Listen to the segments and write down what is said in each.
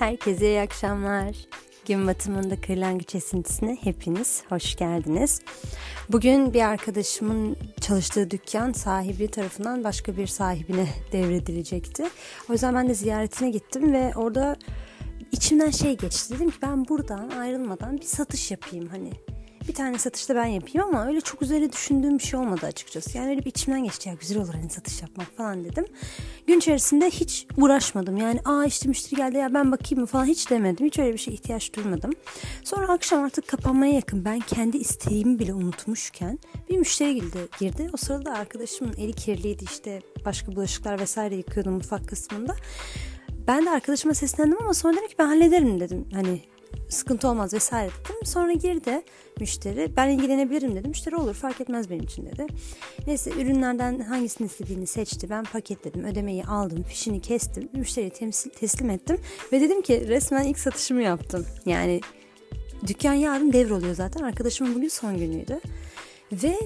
Herkese iyi akşamlar. Gün batımında kırlangıç esintisine hepiniz hoş geldiniz. Bugün bir arkadaşımın çalıştığı dükkan sahibi tarafından başka bir sahibine devredilecekti. O yüzden ben de ziyaretine gittim ve orada içimden şey geçti. Dedim ki ben buradan ayrılmadan bir satış yapayım hani bir tane satışta ben yapayım ama öyle çok üzerine düşündüğüm bir şey olmadı açıkçası. Yani öyle bir içimden geçti ya güzel olur hani satış yapmak falan dedim. Gün içerisinde hiç uğraşmadım. Yani aa işte müşteri geldi ya ben bakayım mı falan hiç demedim. Hiç öyle bir şey ihtiyaç duymadım. Sonra akşam artık kapanmaya yakın ben kendi isteğimi bile unutmuşken bir müşteri girdi. girdi. O sırada arkadaşımın eli kirliydi işte başka bulaşıklar vesaire yıkıyordum mutfak kısmında. Ben de arkadaşıma seslendim ama sonra dedim ki ben hallederim dedim. Hani sıkıntı olmaz vesaire dedim. Sonra girdi müşteri. Ben ilgilenebilirim dedim. Müşteri olur fark etmez benim için dedi. Neyse ürünlerden hangisini istediğini seçti. Ben paketledim. Ödemeyi aldım. Fişini kestim. Müşteriye temsil, teslim ettim. Ve dedim ki resmen ilk satışımı yaptım. Yani dükkan yarın devroluyor zaten. Arkadaşımın bugün son günüydü. Ve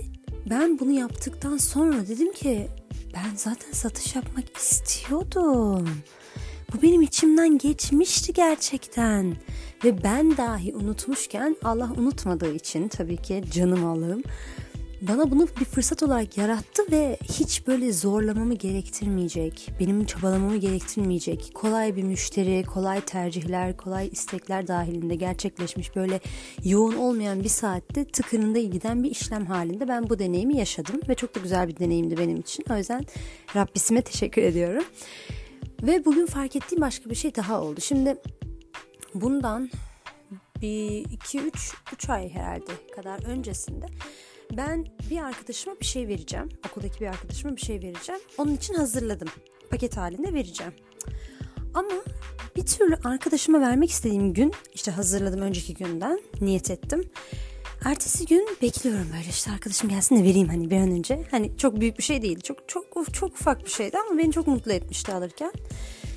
ben bunu yaptıktan sonra dedim ki ben zaten satış yapmak istiyordum. Bu benim içimden geçmişti gerçekten. Ve ben dahi unutmuşken Allah unutmadığı için tabii ki canım Allah'ım bana bunu bir fırsat olarak yarattı ve hiç böyle zorlamamı gerektirmeyecek, benim çabalamamı gerektirmeyecek, kolay bir müşteri, kolay tercihler, kolay istekler dahilinde gerçekleşmiş böyle yoğun olmayan bir saatte tıkırında giden bir işlem halinde ben bu deneyimi yaşadım ve çok da güzel bir deneyimdi benim için. O yüzden Rabbisime teşekkür ediyorum. Ve bugün fark ettiğim başka bir şey daha oldu. Şimdi bundan bir iki üç üç ay herhalde kadar öncesinde ben bir arkadaşıma bir şey vereceğim. Okuldaki bir arkadaşıma bir şey vereceğim. Onun için hazırladım. Paket halinde vereceğim. Ama bir türlü arkadaşıma vermek istediğim gün işte hazırladım önceki günden niyet ettim. Ertesi gün bekliyorum böyle işte arkadaşım gelsin de vereyim hani bir an önce. Hani çok büyük bir şey değil. Çok çok çok ufak bir şeydi ama beni çok mutlu etmişti alırken.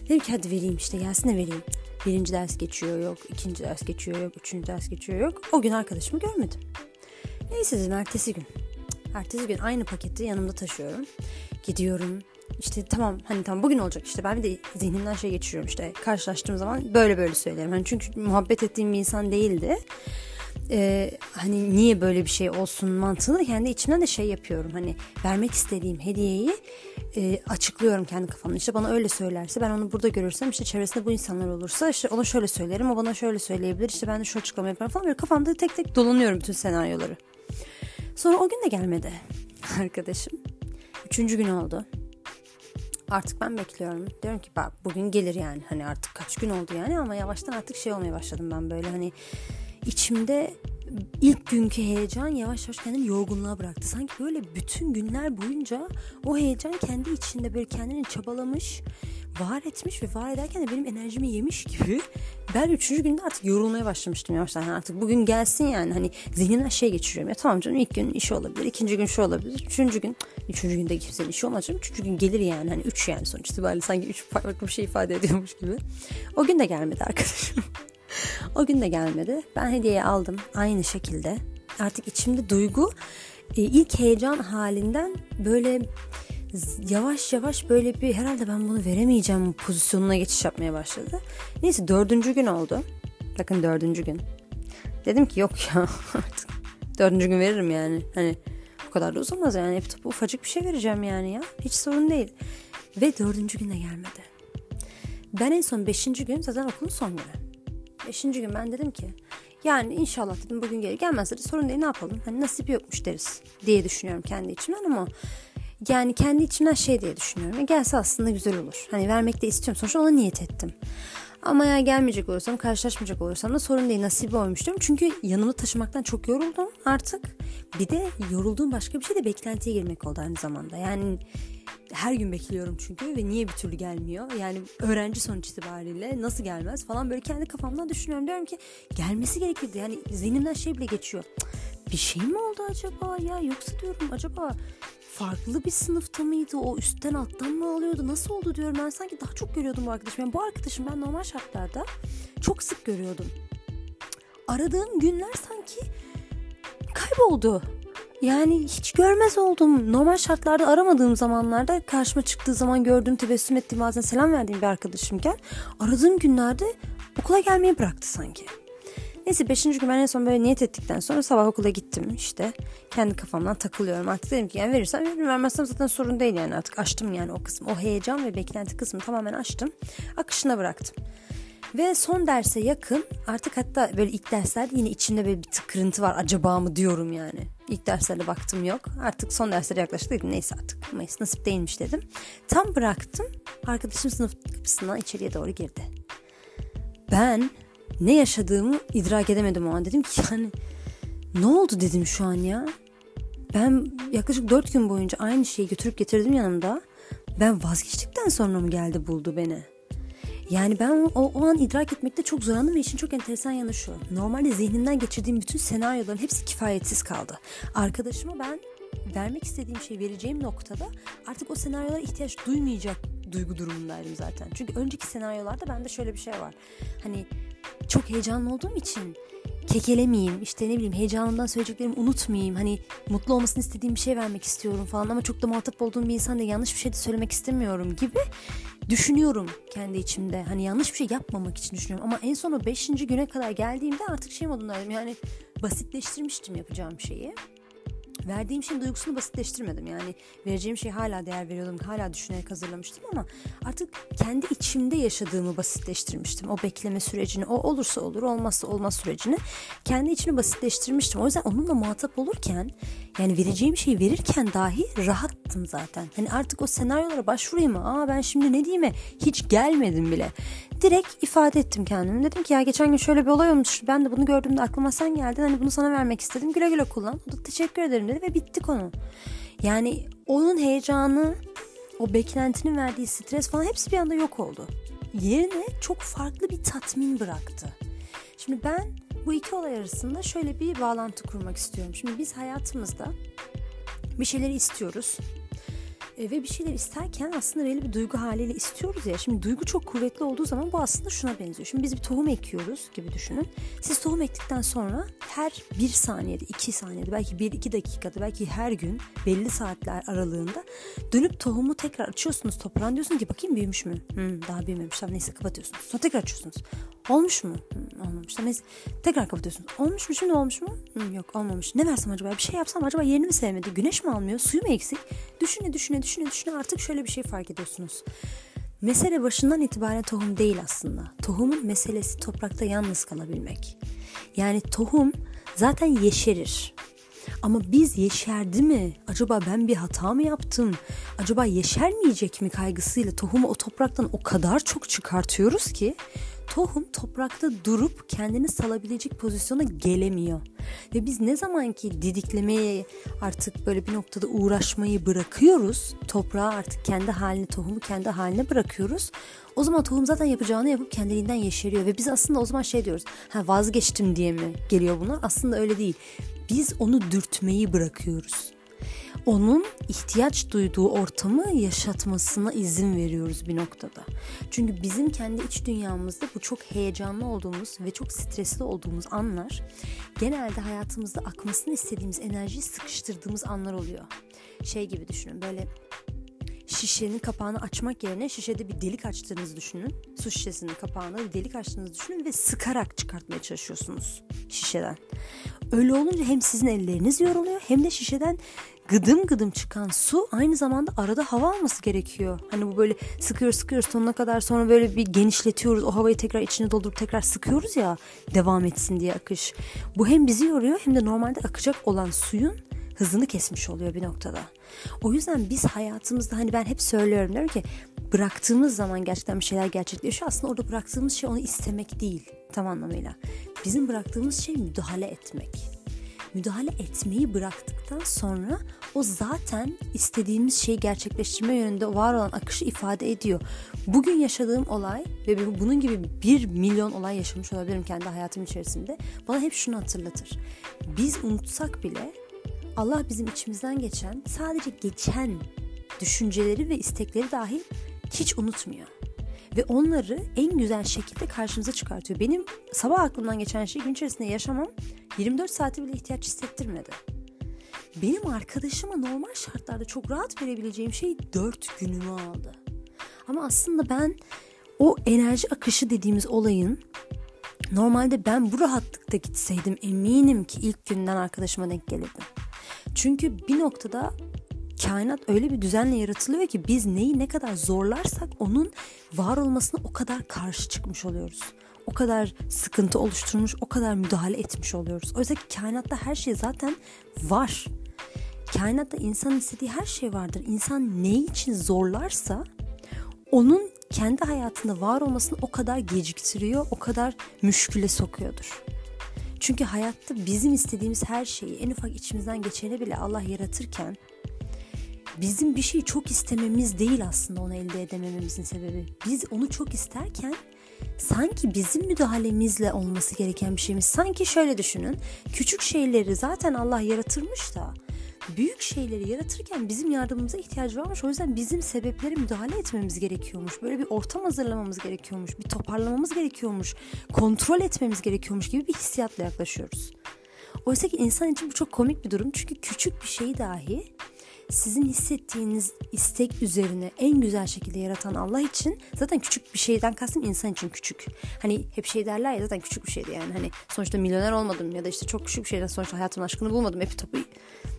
Dedim ki hadi vereyim işte gelsin de vereyim. Birinci ders geçiyor yok, ikinci ders geçiyor yok, üçüncü ders geçiyor yok. O gün arkadaşımı görmedim. Neyse dedim ertesi gün. Ertesi gün aynı paketi yanımda taşıyorum. Gidiyorum. İşte tamam hani tamam bugün olacak işte ben bir de zihnimden şey geçiriyorum işte karşılaştığım zaman böyle böyle söylerim. Hani çünkü muhabbet ettiğim bir insan değildi e, hani niye böyle bir şey olsun mantığını kendi içimden de şey yapıyorum. Hani vermek istediğim hediyeyi e, açıklıyorum kendi kafamda. İşte bana öyle söylerse ben onu burada görürsem işte çevresinde bu insanlar olursa işte ona şöyle söylerim o bana şöyle söyleyebilir işte ben de şu açıklama yaparım falan böyle kafamda tek tek dolanıyorum bütün senaryoları. Sonra o gün de gelmedi arkadaşım. Üçüncü gün oldu. Artık ben bekliyorum. Diyorum ki bak bugün gelir yani. Hani artık kaç gün oldu yani ama yavaştan artık şey olmaya başladım ben böyle hani içimde ilk günkü heyecan yavaş yavaş kendini yorgunluğa bıraktı. Sanki böyle bütün günler boyunca o heyecan kendi içinde böyle kendini çabalamış, var etmiş ve var ederken de benim enerjimi yemiş gibi. Ben üçüncü günde artık yorulmaya başlamıştım yavaştan. Yani artık bugün gelsin yani hani zihnimden şey geçiriyorum. Ya tamam canım ilk gün işi olabilir, ikinci gün şu olabilir, üçüncü gün, üçüncü günde kimsenin işi olmaz canım. Üçüncü gün gelir yani hani üç yani sonuç itibariyle sanki üç farklı bir şey ifade ediyormuş gibi. O gün de gelmedi arkadaşım. O gün de gelmedi. Ben hediyeyi aldım aynı şekilde. Artık içimde duygu e, ilk heyecan halinden böyle yavaş yavaş böyle bir herhalde ben bunu veremeyeceğim pozisyonuna geçiş yapmaya başladı. Neyse dördüncü gün oldu. Bakın dördüncü gün. Dedim ki yok ya artık dördüncü gün veririm yani. Hani bu kadar da uzamaz yani. Hep ufacık bir şey vereceğim yani ya. Hiç sorun değil. Ve dördüncü günde gelmedi. Ben en son beşinci gün zaten okulun son günü. Beşinci gün ben dedim ki yani inşallah dedim bugün gelir gelmezse de sorun değil ne yapalım hani nasip yokmuş deriz diye düşünüyorum kendi içimden ama yani kendi içimden şey diye düşünüyorum. E gelse aslında güzel olur. Hani vermek de istiyorum. Sonuçta ona niyet ettim. Ama ya gelmeyecek olursam, karşılaşmayacak olursam da sorun değil. Nasip oymuş diyorum. Çünkü yanımda taşımaktan çok yoruldum artık. Bir de yorulduğum başka bir şey de beklentiye girmek oldu aynı zamanda. Yani her gün bekliyorum çünkü ve niye bir türlü gelmiyor? Yani öğrenci sonuç itibariyle nasıl gelmez falan böyle kendi kafamdan düşünüyorum. Diyorum ki gelmesi gerekirdi. Yani zihnimden şey bile geçiyor. Bir şey mi oldu acaba ya? Yoksa diyorum acaba farklı bir sınıfta mıydı? O üstten alttan mı alıyordu? Nasıl oldu diyorum. Ben sanki daha çok görüyordum bu arkadaşım. Yani bu arkadaşım ben normal şartlarda çok sık görüyordum. Aradığım günler sanki kayboldu. Yani hiç görmez oldum. Normal şartlarda aramadığım zamanlarda karşıma çıktığı zaman gördüğüm tebessüm ettiğim bazen selam verdiğim bir arkadaşımken aradığım günlerde okula gelmeyi bıraktı sanki. Neyse 5. gün ben en son böyle niyet ettikten sonra sabah okula gittim işte. Kendi kafamdan takılıyorum. Artık dedim ki yani verirsem veririm vermezsem zaten sorun değil yani artık açtım yani o kısmı. O heyecan ve beklenti kısmını tamamen açtım. Akışına bıraktım. Ve son derse yakın artık hatta böyle ilk derslerde yine içimde böyle bir tıkırıntı var. Acaba mı diyorum yani. İlk derslere baktım yok. Artık son derslere yaklaştık dedim neyse artık. Neyse nasip değilmiş dedim. Tam bıraktım. Arkadaşım sınıf kapısından içeriye doğru girdi. Ben ne yaşadığımı idrak edemedim o an. Dedim ki yani ne oldu dedim şu an ya. Ben yaklaşık dört gün boyunca aynı şeyi götürüp getirdim yanımda. Ben vazgeçtikten sonra mı geldi buldu beni? Yani ben o, o an idrak etmekte çok zorlandım ve işin çok enteresan yanı şu. Normalde zihnimden geçirdiğim bütün senaryoların hepsi kifayetsiz kaldı. Arkadaşıma ben vermek istediğim şey vereceğim noktada artık o senaryolara ihtiyaç duymayacak duygu durumundaydım zaten. Çünkü önceki senaryolarda bende şöyle bir şey var. Hani çok heyecanlı olduğum için kekelemeyeyim işte ne bileyim heyecanımdan söyleyeceklerimi unutmayayım. Hani mutlu olmasını istediğim bir şey vermek istiyorum falan ama çok da muhatap olduğum bir insan da yanlış bir şey de söylemek istemiyorum gibi düşünüyorum kendi içimde. Hani yanlış bir şey yapmamak için düşünüyorum ama en son o 5. güne kadar geldiğimde artık şey modundaydım. Yani basitleştirmiştim yapacağım şeyi verdiğim şeyin duygusunu basitleştirmedim. Yani vereceğim şey hala değer veriyordum. Hala düşünerek hazırlamıştım ama artık kendi içimde yaşadığımı basitleştirmiştim. O bekleme sürecini, o olursa olur, olmazsa olmaz sürecini kendi içimi basitleştirmiştim. O yüzden onunla muhatap olurken yani vereceğim şeyi verirken dahi rahattım zaten. Hani artık o senaryolara başvurayım mı? Aa ben şimdi ne diyeyim hiç gelmedim bile direkt ifade ettim kendimi. Dedim ki ya geçen gün şöyle bir olay olmuş. Ben de bunu gördüğümde aklıma sen geldin. Hani bunu sana vermek istedim. Güle güle kullan. O da teşekkür ederim dedi ve bitti konu. Yani onun heyecanı, o beklentinin verdiği stres falan hepsi bir anda yok oldu. Yerine çok farklı bir tatmin bıraktı. Şimdi ben bu iki olay arasında şöyle bir bağlantı kurmak istiyorum. Şimdi biz hayatımızda bir şeyleri istiyoruz ve bir şeyler isterken aslında belli bir duygu haliyle istiyoruz ya. Şimdi duygu çok kuvvetli olduğu zaman bu aslında şuna benziyor. Şimdi biz bir tohum ekiyoruz gibi düşünün. Siz tohum ektikten sonra her bir saniyede, iki saniyede, belki bir iki dakikada, belki her gün belli saatler aralığında dönüp tohumu tekrar açıyorsunuz toprağın diyorsunuz ki bakayım büyümüş mü? Hmm, daha büyümemiş. Tamam neyse kapatıyorsunuz. Sonra tekrar açıyorsunuz. Olmuş mu? Hmm, olmamış. Tamam, neyse tekrar kapatıyorsunuz. Olmuş mu şimdi olmuş mu? Hmm, yok olmamış. Ne versem acaba? Bir şey yapsam acaba yerini mi sevmedi? Güneş mi almıyor? Suyu mu eksik? Düşüne düşüne düşüne düşüne artık şöyle bir şey fark ediyorsunuz. Mesele başından itibaren tohum değil aslında. Tohumun meselesi toprakta yalnız kalabilmek. Yani tohum zaten yeşerir. Ama biz yeşerdi mi? Acaba ben bir hata mı yaptım? Acaba yeşermeyecek mi kaygısıyla tohumu o topraktan o kadar çok çıkartıyoruz ki tohum toprakta durup kendini salabilecek pozisyona gelemiyor. Ve biz ne zaman ki didiklemeye artık böyle bir noktada uğraşmayı bırakıyoruz, toprağı artık kendi haline, tohumu kendi haline bırakıyoruz. O zaman tohum zaten yapacağını yapıp kendiliğinden yeşeriyor ve biz aslında o zaman şey diyoruz. Ha vazgeçtim diye mi geliyor bunlar? Aslında öyle değil. Biz onu dürtmeyi bırakıyoruz onun ihtiyaç duyduğu ortamı yaşatmasına izin veriyoruz bir noktada. Çünkü bizim kendi iç dünyamızda bu çok heyecanlı olduğumuz ve çok stresli olduğumuz anlar genelde hayatımızda akmasını istediğimiz enerjiyi sıkıştırdığımız anlar oluyor. Şey gibi düşünün böyle şişenin kapağını açmak yerine şişede bir delik açtığınızı düşünün. Su şişesinin kapağına bir delik açtığınızı düşünün ve sıkarak çıkartmaya çalışıyorsunuz şişeden. Öyle olunca hem sizin elleriniz yoruluyor hem de şişeden gıdım gıdım çıkan su aynı zamanda arada hava alması gerekiyor. Hani bu böyle sıkıyoruz sıkıyoruz sonuna kadar sonra böyle bir genişletiyoruz. O havayı tekrar içine doldurup tekrar sıkıyoruz ya devam etsin diye akış. Bu hem bizi yoruyor hem de normalde akacak olan suyun hızını kesmiş oluyor bir noktada. O yüzden biz hayatımızda hani ben hep söylüyorum diyorum ki bıraktığımız zaman gerçekten bir şeyler gerçekleşiyor. Aslında orada bıraktığımız şey onu istemek değil tam anlamıyla. Bizim bıraktığımız şey müdahale etmek müdahale etmeyi bıraktıktan sonra o zaten istediğimiz şeyi gerçekleştirme yönünde var olan akışı ifade ediyor. Bugün yaşadığım olay ve bunun gibi bir milyon olay yaşamış olabilirim kendi hayatım içerisinde bana hep şunu hatırlatır. Biz unutsak bile Allah bizim içimizden geçen sadece geçen düşünceleri ve istekleri dahi hiç unutmuyor. Ve onları en güzel şekilde karşımıza çıkartıyor. Benim sabah aklımdan geçen şey gün içerisinde yaşamam 24 saati bile ihtiyaç hissettirmedi. Benim arkadaşıma normal şartlarda çok rahat verebileceğim şey 4 günümü aldı. Ama aslında ben o enerji akışı dediğimiz olayın normalde ben bu rahatlıkta gitseydim eminim ki ilk günden arkadaşıma denk gelirdim. Çünkü bir noktada kainat öyle bir düzenle yaratılıyor ki biz neyi ne kadar zorlarsak onun var olmasına o kadar karşı çıkmış oluyoruz. O kadar sıkıntı oluşturmuş, o kadar müdahale etmiş oluyoruz. Oysa ki kainatta her şey zaten var. Kainatta insan istediği her şey vardır. İnsan ne için zorlarsa onun kendi hayatında var olmasını o kadar geciktiriyor, o kadar müşküle sokuyordur. Çünkü hayatta bizim istediğimiz her şeyi en ufak içimizden geçeni bile Allah yaratırken bizim bir şeyi çok istememiz değil aslında onu elde edemememizin sebebi. Biz onu çok isterken sanki bizim müdahalemizle olması gereken bir şeyimiz. Sanki şöyle düşünün. Küçük şeyleri zaten Allah yaratırmış da büyük şeyleri yaratırken bizim yardımımıza ihtiyacı varmış. O yüzden bizim sebeplere müdahale etmemiz gerekiyormuş. Böyle bir ortam hazırlamamız gerekiyormuş. Bir toparlamamız gerekiyormuş. Kontrol etmemiz gerekiyormuş gibi bir hissiyatla yaklaşıyoruz. Oysa ki insan için bu çok komik bir durum. Çünkü küçük bir şey dahi sizin hissettiğiniz istek üzerine en güzel şekilde yaratan Allah için zaten küçük bir şeyden kastım insan için küçük. Hani hep şey derler ya zaten küçük bir şeydi yani. Hani sonuçta milyoner olmadım ya da işte çok küçük bir şeyden sonuçta hayatımın aşkını bulmadım. Hep topu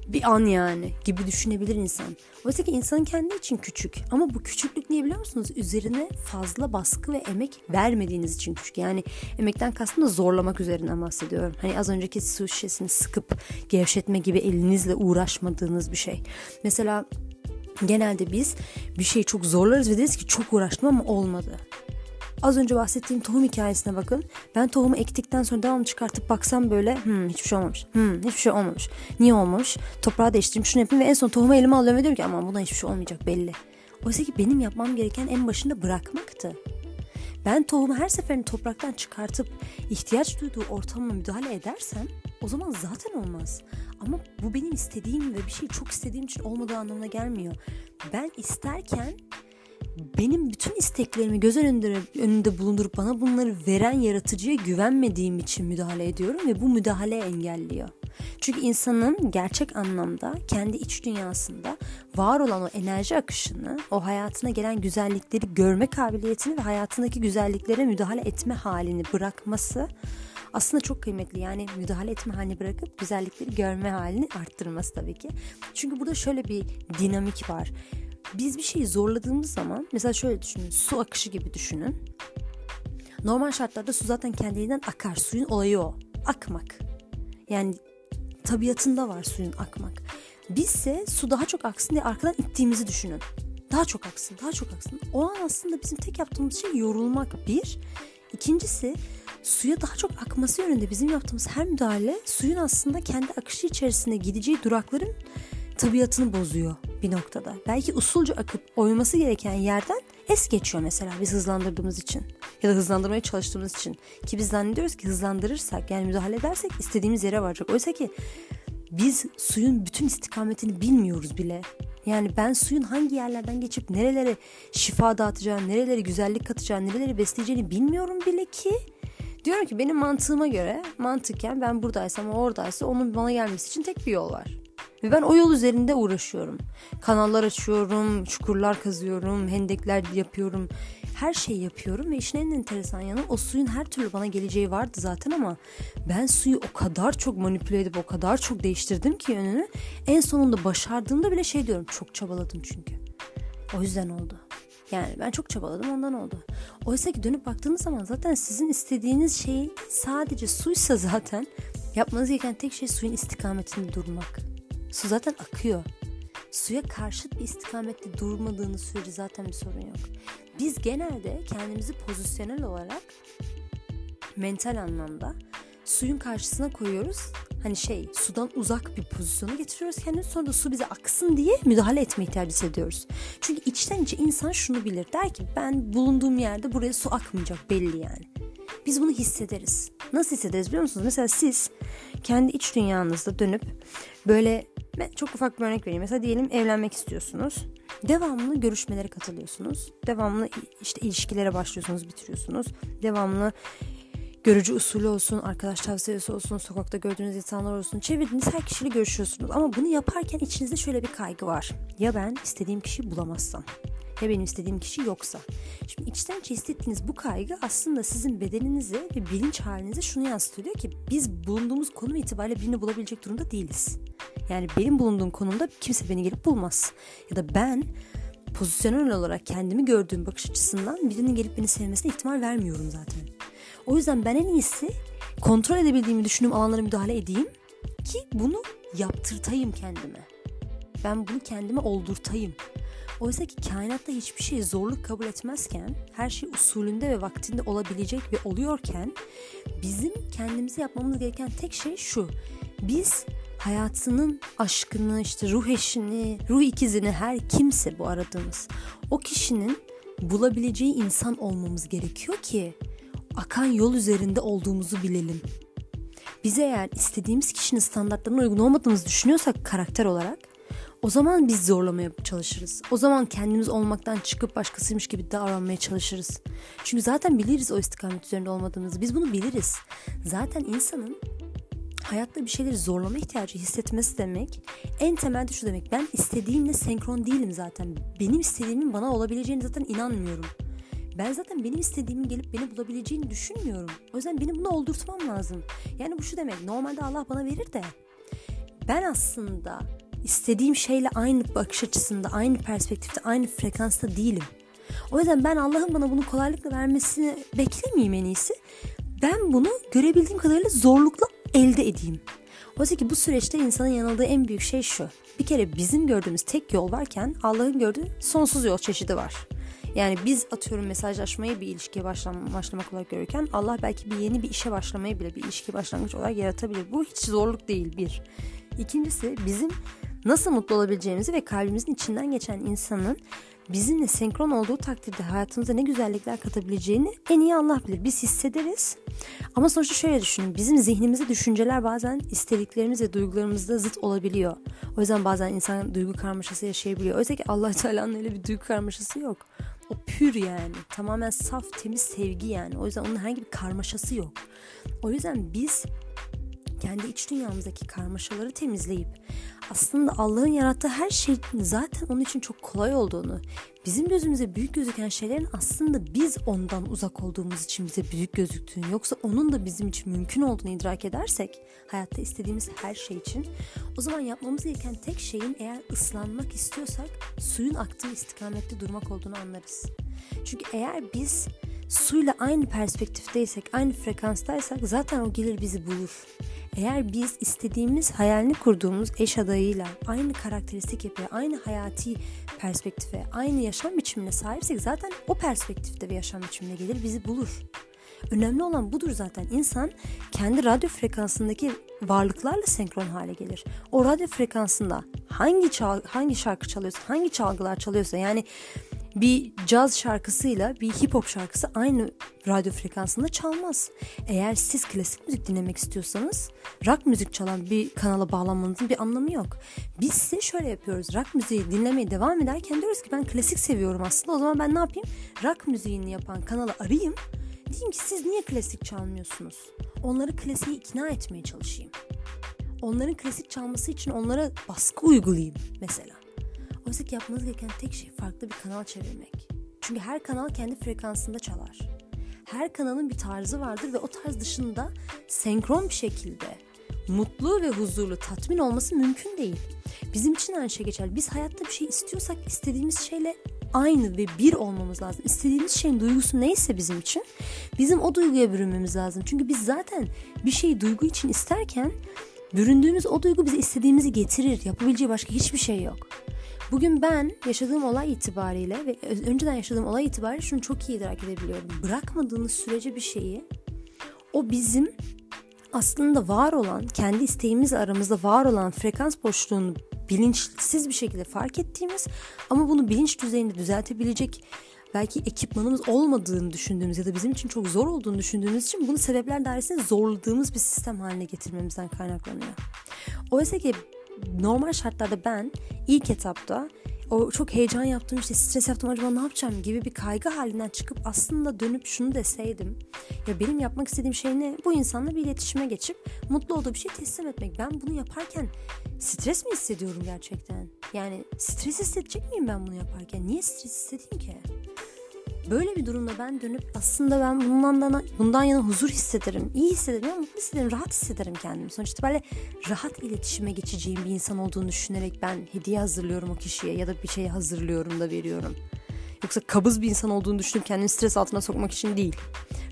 bir an yani gibi düşünebilir insan. Oysa ki insanın kendi için küçük. Ama bu küçüklük niye biliyor musunuz? Üzerine fazla baskı ve emek vermediğiniz için küçük. Yani emekten kastım da zorlamak üzerinden bahsediyorum. Hani az önceki su şişesini sıkıp gevşetme gibi elinizle uğraşmadığınız bir şey. Mesela genelde biz bir şeyi çok zorlarız ve deriz ki çok uğraştım ama olmadı. Az önce bahsettiğim tohum hikayesine bakın. Ben tohumu ektikten sonra devamlı çıkartıp baksam böyle hmm, hiçbir şey olmamış. Hmm, hiçbir şey olmamış. Niye olmamış? Toprağı değiştireyim şunu yapayım ve en son tohumu elime alıyorum ve diyorum ki aman bundan hiçbir şey olmayacak belli. Oysa ki benim yapmam gereken en başında bırakmaktı. Ben tohumu her seferinde topraktan çıkartıp ihtiyaç duyduğu ortama müdahale edersem o zaman zaten olmaz. Ama bu benim istediğim ve bir şey çok istediğim için olmadığı anlamına gelmiyor. Ben isterken benim bütün isteklerimi göz önünde, önünde bulundurup bana bunları veren yaratıcıya güvenmediğim için müdahale ediyorum ve bu müdahale engelliyor. Çünkü insanın gerçek anlamda kendi iç dünyasında var olan o enerji akışını, o hayatına gelen güzellikleri görme kabiliyetini ve hayatındaki güzelliklere müdahale etme halini bırakması aslında çok kıymetli. Yani müdahale etme halini bırakıp güzellikleri görme halini arttırması tabii ki. Çünkü burada şöyle bir dinamik var biz bir şeyi zorladığımız zaman mesela şöyle düşünün su akışı gibi düşünün. Normal şartlarda su zaten kendiliğinden akar. Suyun olayı o. Akmak. Yani tabiatında var suyun akmak. Bizse su daha çok aksın diye arkadan ittiğimizi düşünün. Daha çok aksın, daha çok aksın. O an aslında bizim tek yaptığımız şey yorulmak bir. İkincisi suya daha çok akması yönünde bizim yaptığımız her müdahale suyun aslında kendi akışı içerisinde gideceği durakların tabiatını bozuyor bir noktada. Belki usulca akıp oyması gereken yerden es geçiyor mesela biz hızlandırdığımız için ya da hızlandırmaya çalıştığımız için. Ki biz zannediyoruz ki hızlandırırsak yani müdahale edersek istediğimiz yere varacak. Oysa ki biz suyun bütün istikametini bilmiyoruz bile. Yani ben suyun hangi yerlerden geçip nerelere şifa dağıtacağını, nerelere güzellik katacağını, nereleri besleyeceğini bilmiyorum bile ki diyorum ki benim mantığıma göre mantıken ben buradaysam o oradaysa onun bana gelmesi için tek bir yol var. Ve ben o yol üzerinde uğraşıyorum. Kanallar açıyorum, çukurlar kazıyorum, hendekler yapıyorum. Her şeyi yapıyorum ve işin en enteresan yanı o suyun her türlü bana geleceği vardı zaten ama ben suyu o kadar çok manipüle edip o kadar çok değiştirdim ki yönünü. En sonunda başardığımda bile şey diyorum çok çabaladım çünkü. O yüzden oldu. Yani ben çok çabaladım ondan oldu. Oysa ki dönüp baktığınız zaman zaten sizin istediğiniz şey sadece suysa zaten yapmanız gereken tek şey suyun istikametinde durmak. Su zaten akıyor. Suya karşıt bir istikamette durmadığınız sürece zaten bir sorun yok. Biz genelde kendimizi pozisyonel olarak mental anlamda suyun karşısına koyuyoruz. Hani şey sudan uzak bir pozisyonu getiriyoruz kendimizi sonra da su bize aksın diye müdahale etme ihtiyacı hissediyoruz. Çünkü içten içe insan şunu bilir. Der ki ben bulunduğum yerde buraya su akmayacak belli yani. Biz bunu hissederiz. Nasıl hissederiz biliyor musunuz? Mesela siz kendi iç dünyanızda dönüp böyle ben çok ufak bir örnek vereyim. Mesela diyelim evlenmek istiyorsunuz. Devamlı görüşmelere katılıyorsunuz. Devamlı işte ilişkilere başlıyorsunuz, bitiriyorsunuz. Devamlı görücü usulü olsun, arkadaş tavsiyesi olsun, sokakta gördüğünüz insanlar olsun, çevirdiğiniz her kişiyle görüşüyorsunuz. Ama bunu yaparken içinizde şöyle bir kaygı var. Ya ben istediğim kişiyi bulamazsam? Ya benim istediğim kişi yoksa? Şimdi içten içe hissettiğiniz bu kaygı aslında sizin bedeninize ve bilinç halinize şunu yansıtıyor ki biz bulunduğumuz konum itibariyle birini bulabilecek durumda değiliz. Yani benim bulunduğum konumda kimse beni gelip bulmaz. Ya da ben pozisyonel olarak kendimi gördüğüm bakış açısından birinin gelip beni sevmesine ihtimal vermiyorum zaten. O yüzden ben en iyisi kontrol edebildiğimi düşündüğüm alanlara müdahale edeyim ki bunu yaptırtayım kendime. Ben bunu kendime oldurtayım. Oysa ki kainatta hiçbir şey zorluk kabul etmezken, her şey usulünde ve vaktinde olabilecek ve oluyorken bizim kendimize yapmamız gereken tek şey şu. Biz hayatının aşkını, işte ruh eşini, ruh ikizini her kimse bu aradığımız o kişinin bulabileceği insan olmamız gerekiyor ki akan yol üzerinde olduğumuzu bilelim. Bize eğer istediğimiz kişinin standartlarına uygun olmadığımızı düşünüyorsak karakter olarak o zaman biz zorlamaya çalışırız. O zaman kendimiz olmaktan çıkıp başkasıymış gibi davranmaya çalışırız. Çünkü zaten biliriz o istikamet üzerinde olmadığımızı. Biz bunu biliriz. Zaten insanın hayatta bir şeyleri zorlama ihtiyacı hissetmesi demek en temelde şu demek. Ben istediğimle senkron değilim zaten. Benim istediğimin bana olabileceğini zaten inanmıyorum. Ben zaten benim istediğimi gelip beni bulabileceğini düşünmüyorum. O yüzden benim bunu oldurtmam lazım. Yani bu şu demek. Normalde Allah bana verir de ben aslında istediğim şeyle aynı bakış açısında, aynı perspektifte, aynı frekansta değilim. O yüzden ben Allah'ın bana bunu kolaylıkla vermesini beklemeyeyim en iyisi. Ben bunu görebildiğim kadarıyla zorlukla elde edeyim. Oysa ki bu süreçte insanın yanıldığı en büyük şey şu. Bir kere bizim gördüğümüz tek yol varken Allah'ın gördüğü sonsuz yol çeşidi var. Yani biz atıyorum mesajlaşmayı bir ilişkiye başlam başlamak olarak görürken Allah belki bir yeni bir işe başlamayı bile bir ilişki başlangıç olarak yaratabilir. Bu hiç zorluk değil bir. İkincisi bizim nasıl mutlu olabileceğimizi ve kalbimizin içinden geçen insanın bizimle senkron olduğu takdirde hayatımıza ne güzellikler katabileceğini en iyi Allah bilir. Biz hissederiz. Ama sonuçta şöyle düşünün. Bizim zihnimizde düşünceler bazen istediklerimiz ve duygularımızda zıt olabiliyor. O yüzden bazen insan duygu karmaşası yaşayabiliyor. Oysa ki allah Teala'nın öyle bir duygu karmaşası yok. O pür yani. Tamamen saf, temiz sevgi yani. O yüzden onun herhangi bir karmaşası yok. O yüzden biz kendi iç dünyamızdaki karmaşaları temizleyip aslında Allah'ın yarattığı her şey zaten onun için çok kolay olduğunu, bizim gözümüze büyük gözüken şeylerin aslında biz ondan uzak olduğumuz için bize büyük gözüktüğünü, yoksa onun da bizim için mümkün olduğunu idrak edersek hayatta istediğimiz her şey için o zaman yapmamız gereken tek şeyin eğer ıslanmak istiyorsak suyun aktığı istikamette durmak olduğunu anlarız. Çünkü eğer biz suyla aynı perspektifteysek, aynı frekanstaysak zaten o gelir bizi bulur. Eğer biz istediğimiz hayalini kurduğumuz eş adayıyla aynı karakteristik yapıya, aynı hayati perspektife, aynı yaşam biçimine sahipsek zaten o perspektifte ve yaşam biçimine gelir bizi bulur. Önemli olan budur zaten. İnsan kendi radyo frekansındaki varlıklarla senkron hale gelir. O radyo frekansında hangi çal hangi şarkı çalıyorsa, hangi çalgılar çalıyorsa yani bir caz şarkısıyla bir hip hop şarkısı aynı radyo frekansında çalmaz. Eğer siz klasik müzik dinlemek istiyorsanız rock müzik çalan bir kanala bağlanmanızın bir anlamı yok. Biz size şöyle yapıyoruz. Rock müziği dinlemeye devam ederken diyoruz ki ben klasik seviyorum aslında. O zaman ben ne yapayım? Rock müziğini yapan kanalı arayayım. Diyeyim ki siz niye klasik çalmıyorsunuz? Onları klasiğe ikna etmeye çalışayım. Onların klasik çalması için onlara baskı uygulayayım mesela. Ki yapmanız gereken tek şey farklı bir kanal çevirmek. Çünkü her kanal kendi frekansında çalar. Her kanalın bir tarzı vardır ve o tarz dışında senkron bir şekilde mutlu ve huzurlu tatmin olması mümkün değil. Bizim için aynı şey geçer. Biz hayatta bir şey istiyorsak istediğimiz şeyle aynı ve bir olmamız lazım. İstediğimiz şeyin duygusu neyse bizim için bizim o duyguya bürünmemiz lazım. Çünkü biz zaten bir şeyi duygu için isterken büründüğümüz o duygu bize istediğimizi getirir. Yapabileceği başka hiçbir şey yok. Bugün ben yaşadığım olay itibariyle ve önceden yaşadığım olay itibariyle şunu çok iyi idrak edebiliyorum. Bırakmadığınız sürece bir şeyi o bizim aslında var olan, kendi isteğimiz aramızda var olan frekans boşluğunu bilinçsiz bir şekilde fark ettiğimiz ama bunu bilinç düzeyinde düzeltebilecek belki ekipmanımız olmadığını düşündüğümüz ya da bizim için çok zor olduğunu düşündüğümüz için bunu sebepler dairesinde zorladığımız bir sistem haline getirmemizden kaynaklanıyor. Oysa ki normal şartlarda ben ilk etapta o çok heyecan yaptım işte stres yaptım acaba ne yapacağım gibi bir kaygı halinden çıkıp aslında dönüp şunu deseydim. Ya benim yapmak istediğim şey ne? Bu insanla bir iletişime geçip mutlu olduğu bir şey teslim etmek. Ben bunu yaparken stres mi hissediyorum gerçekten? Yani stres hissedecek miyim ben bunu yaparken? Niye stres hissedeyim ki? Böyle bir durumda ben dönüp aslında ben bundan, bundan yana huzur hissederim, iyi hissederim, mutlu hissederim, rahat hissederim kendimi. Sonuç itibariyle rahat iletişime geçeceğim bir insan olduğunu düşünerek ben hediye hazırlıyorum o kişiye ya da bir şey hazırlıyorum da veriyorum. Yoksa kabız bir insan olduğunu düşünüp kendimi stres altına sokmak için değil.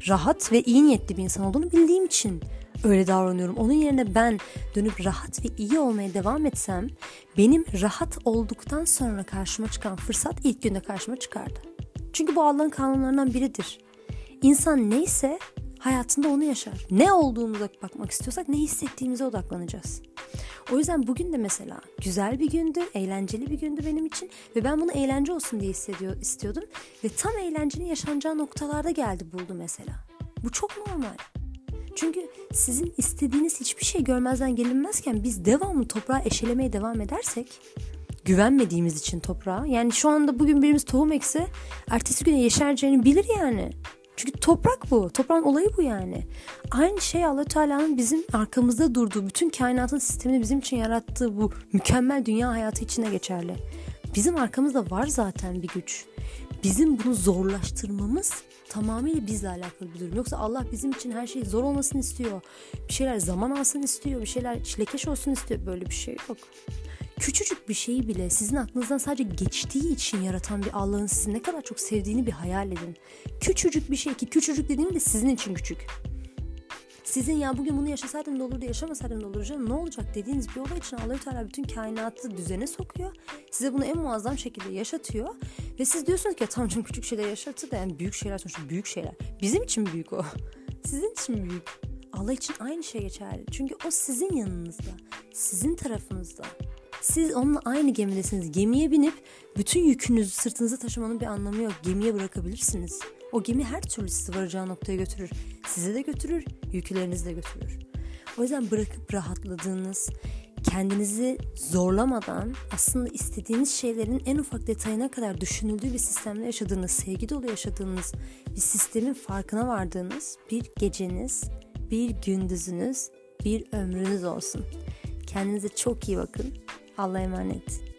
Rahat ve iyi niyetli bir insan olduğunu bildiğim için öyle davranıyorum. Onun yerine ben dönüp rahat ve iyi olmaya devam etsem benim rahat olduktan sonra karşıma çıkan fırsat ilk günde karşıma çıkardı. Çünkü bu Allah'ın kanunlarından biridir. İnsan neyse hayatında onu yaşar. Ne olduğumuza bakmak istiyorsak ne hissettiğimize odaklanacağız. O yüzden bugün de mesela güzel bir gündü, eğlenceli bir gündü benim için ve ben bunu eğlence olsun diye hissediyor, istiyordum ve tam eğlencenin yaşanacağı noktalarda geldi buldu mesela. Bu çok normal. Çünkü sizin istediğiniz hiçbir şey görmezden gelinmezken biz devamlı toprağa eşelemeye devam edersek güvenmediğimiz için toprağa. Yani şu anda bugün birimiz tohum ekse ertesi güne yeşereceğini bilir yani. Çünkü toprak bu. Toprağın olayı bu yani. Aynı şey allah Teala'nın bizim arkamızda durduğu, bütün kainatın sistemini bizim için yarattığı bu mükemmel dünya hayatı içine geçerli. Bizim arkamızda var zaten bir güç. Bizim bunu zorlaştırmamız tamamıyla bizle alakalı bir durum. Yoksa Allah bizim için her şey zor olmasını istiyor. Bir şeyler zaman alsın istiyor. Bir şeyler çilekeş olsun istiyor. Böyle bir şey yok. Küçücük bir şeyi bile sizin aklınızdan sadece geçtiği için yaratan bir Allah'ın sizi ne kadar çok sevdiğini bir hayal edin. Küçücük bir şey ki küçücük dediğim de sizin için küçük. Sizin ya bugün bunu yaşasaydım da olurdu, yaşamasaydım da olur canım ne olacak dediğiniz bir olay için Allah Teala bütün kainatı düzene sokuyor. Size bunu en muazzam şekilde yaşatıyor. Ve siz diyorsunuz ki tamam canım küçük şeyler yaşatır da yani büyük şeyler sonuçta büyük şeyler. Bizim için büyük o. Sizin için büyük. Allah için aynı şey geçerli. Çünkü o sizin yanınızda, sizin tarafınızda. Siz onunla aynı gemidesiniz. Gemiye binip bütün yükünüzü sırtınıza taşımanın bir anlamı yok. Gemiye bırakabilirsiniz. O gemi her türlü sizi varacağı noktaya götürür. Sizi de götürür, yüklerinizi de götürür. O yüzden bırakıp rahatladığınız, kendinizi zorlamadan aslında istediğiniz şeylerin en ufak detayına kadar düşünüldüğü bir sistemde yaşadığınız, sevgi dolu yaşadığınız bir sistemin farkına vardığınız bir geceniz, bir gündüzünüz, bir ömrünüz olsun. Kendinize çok iyi bakın. Allah'a emanet.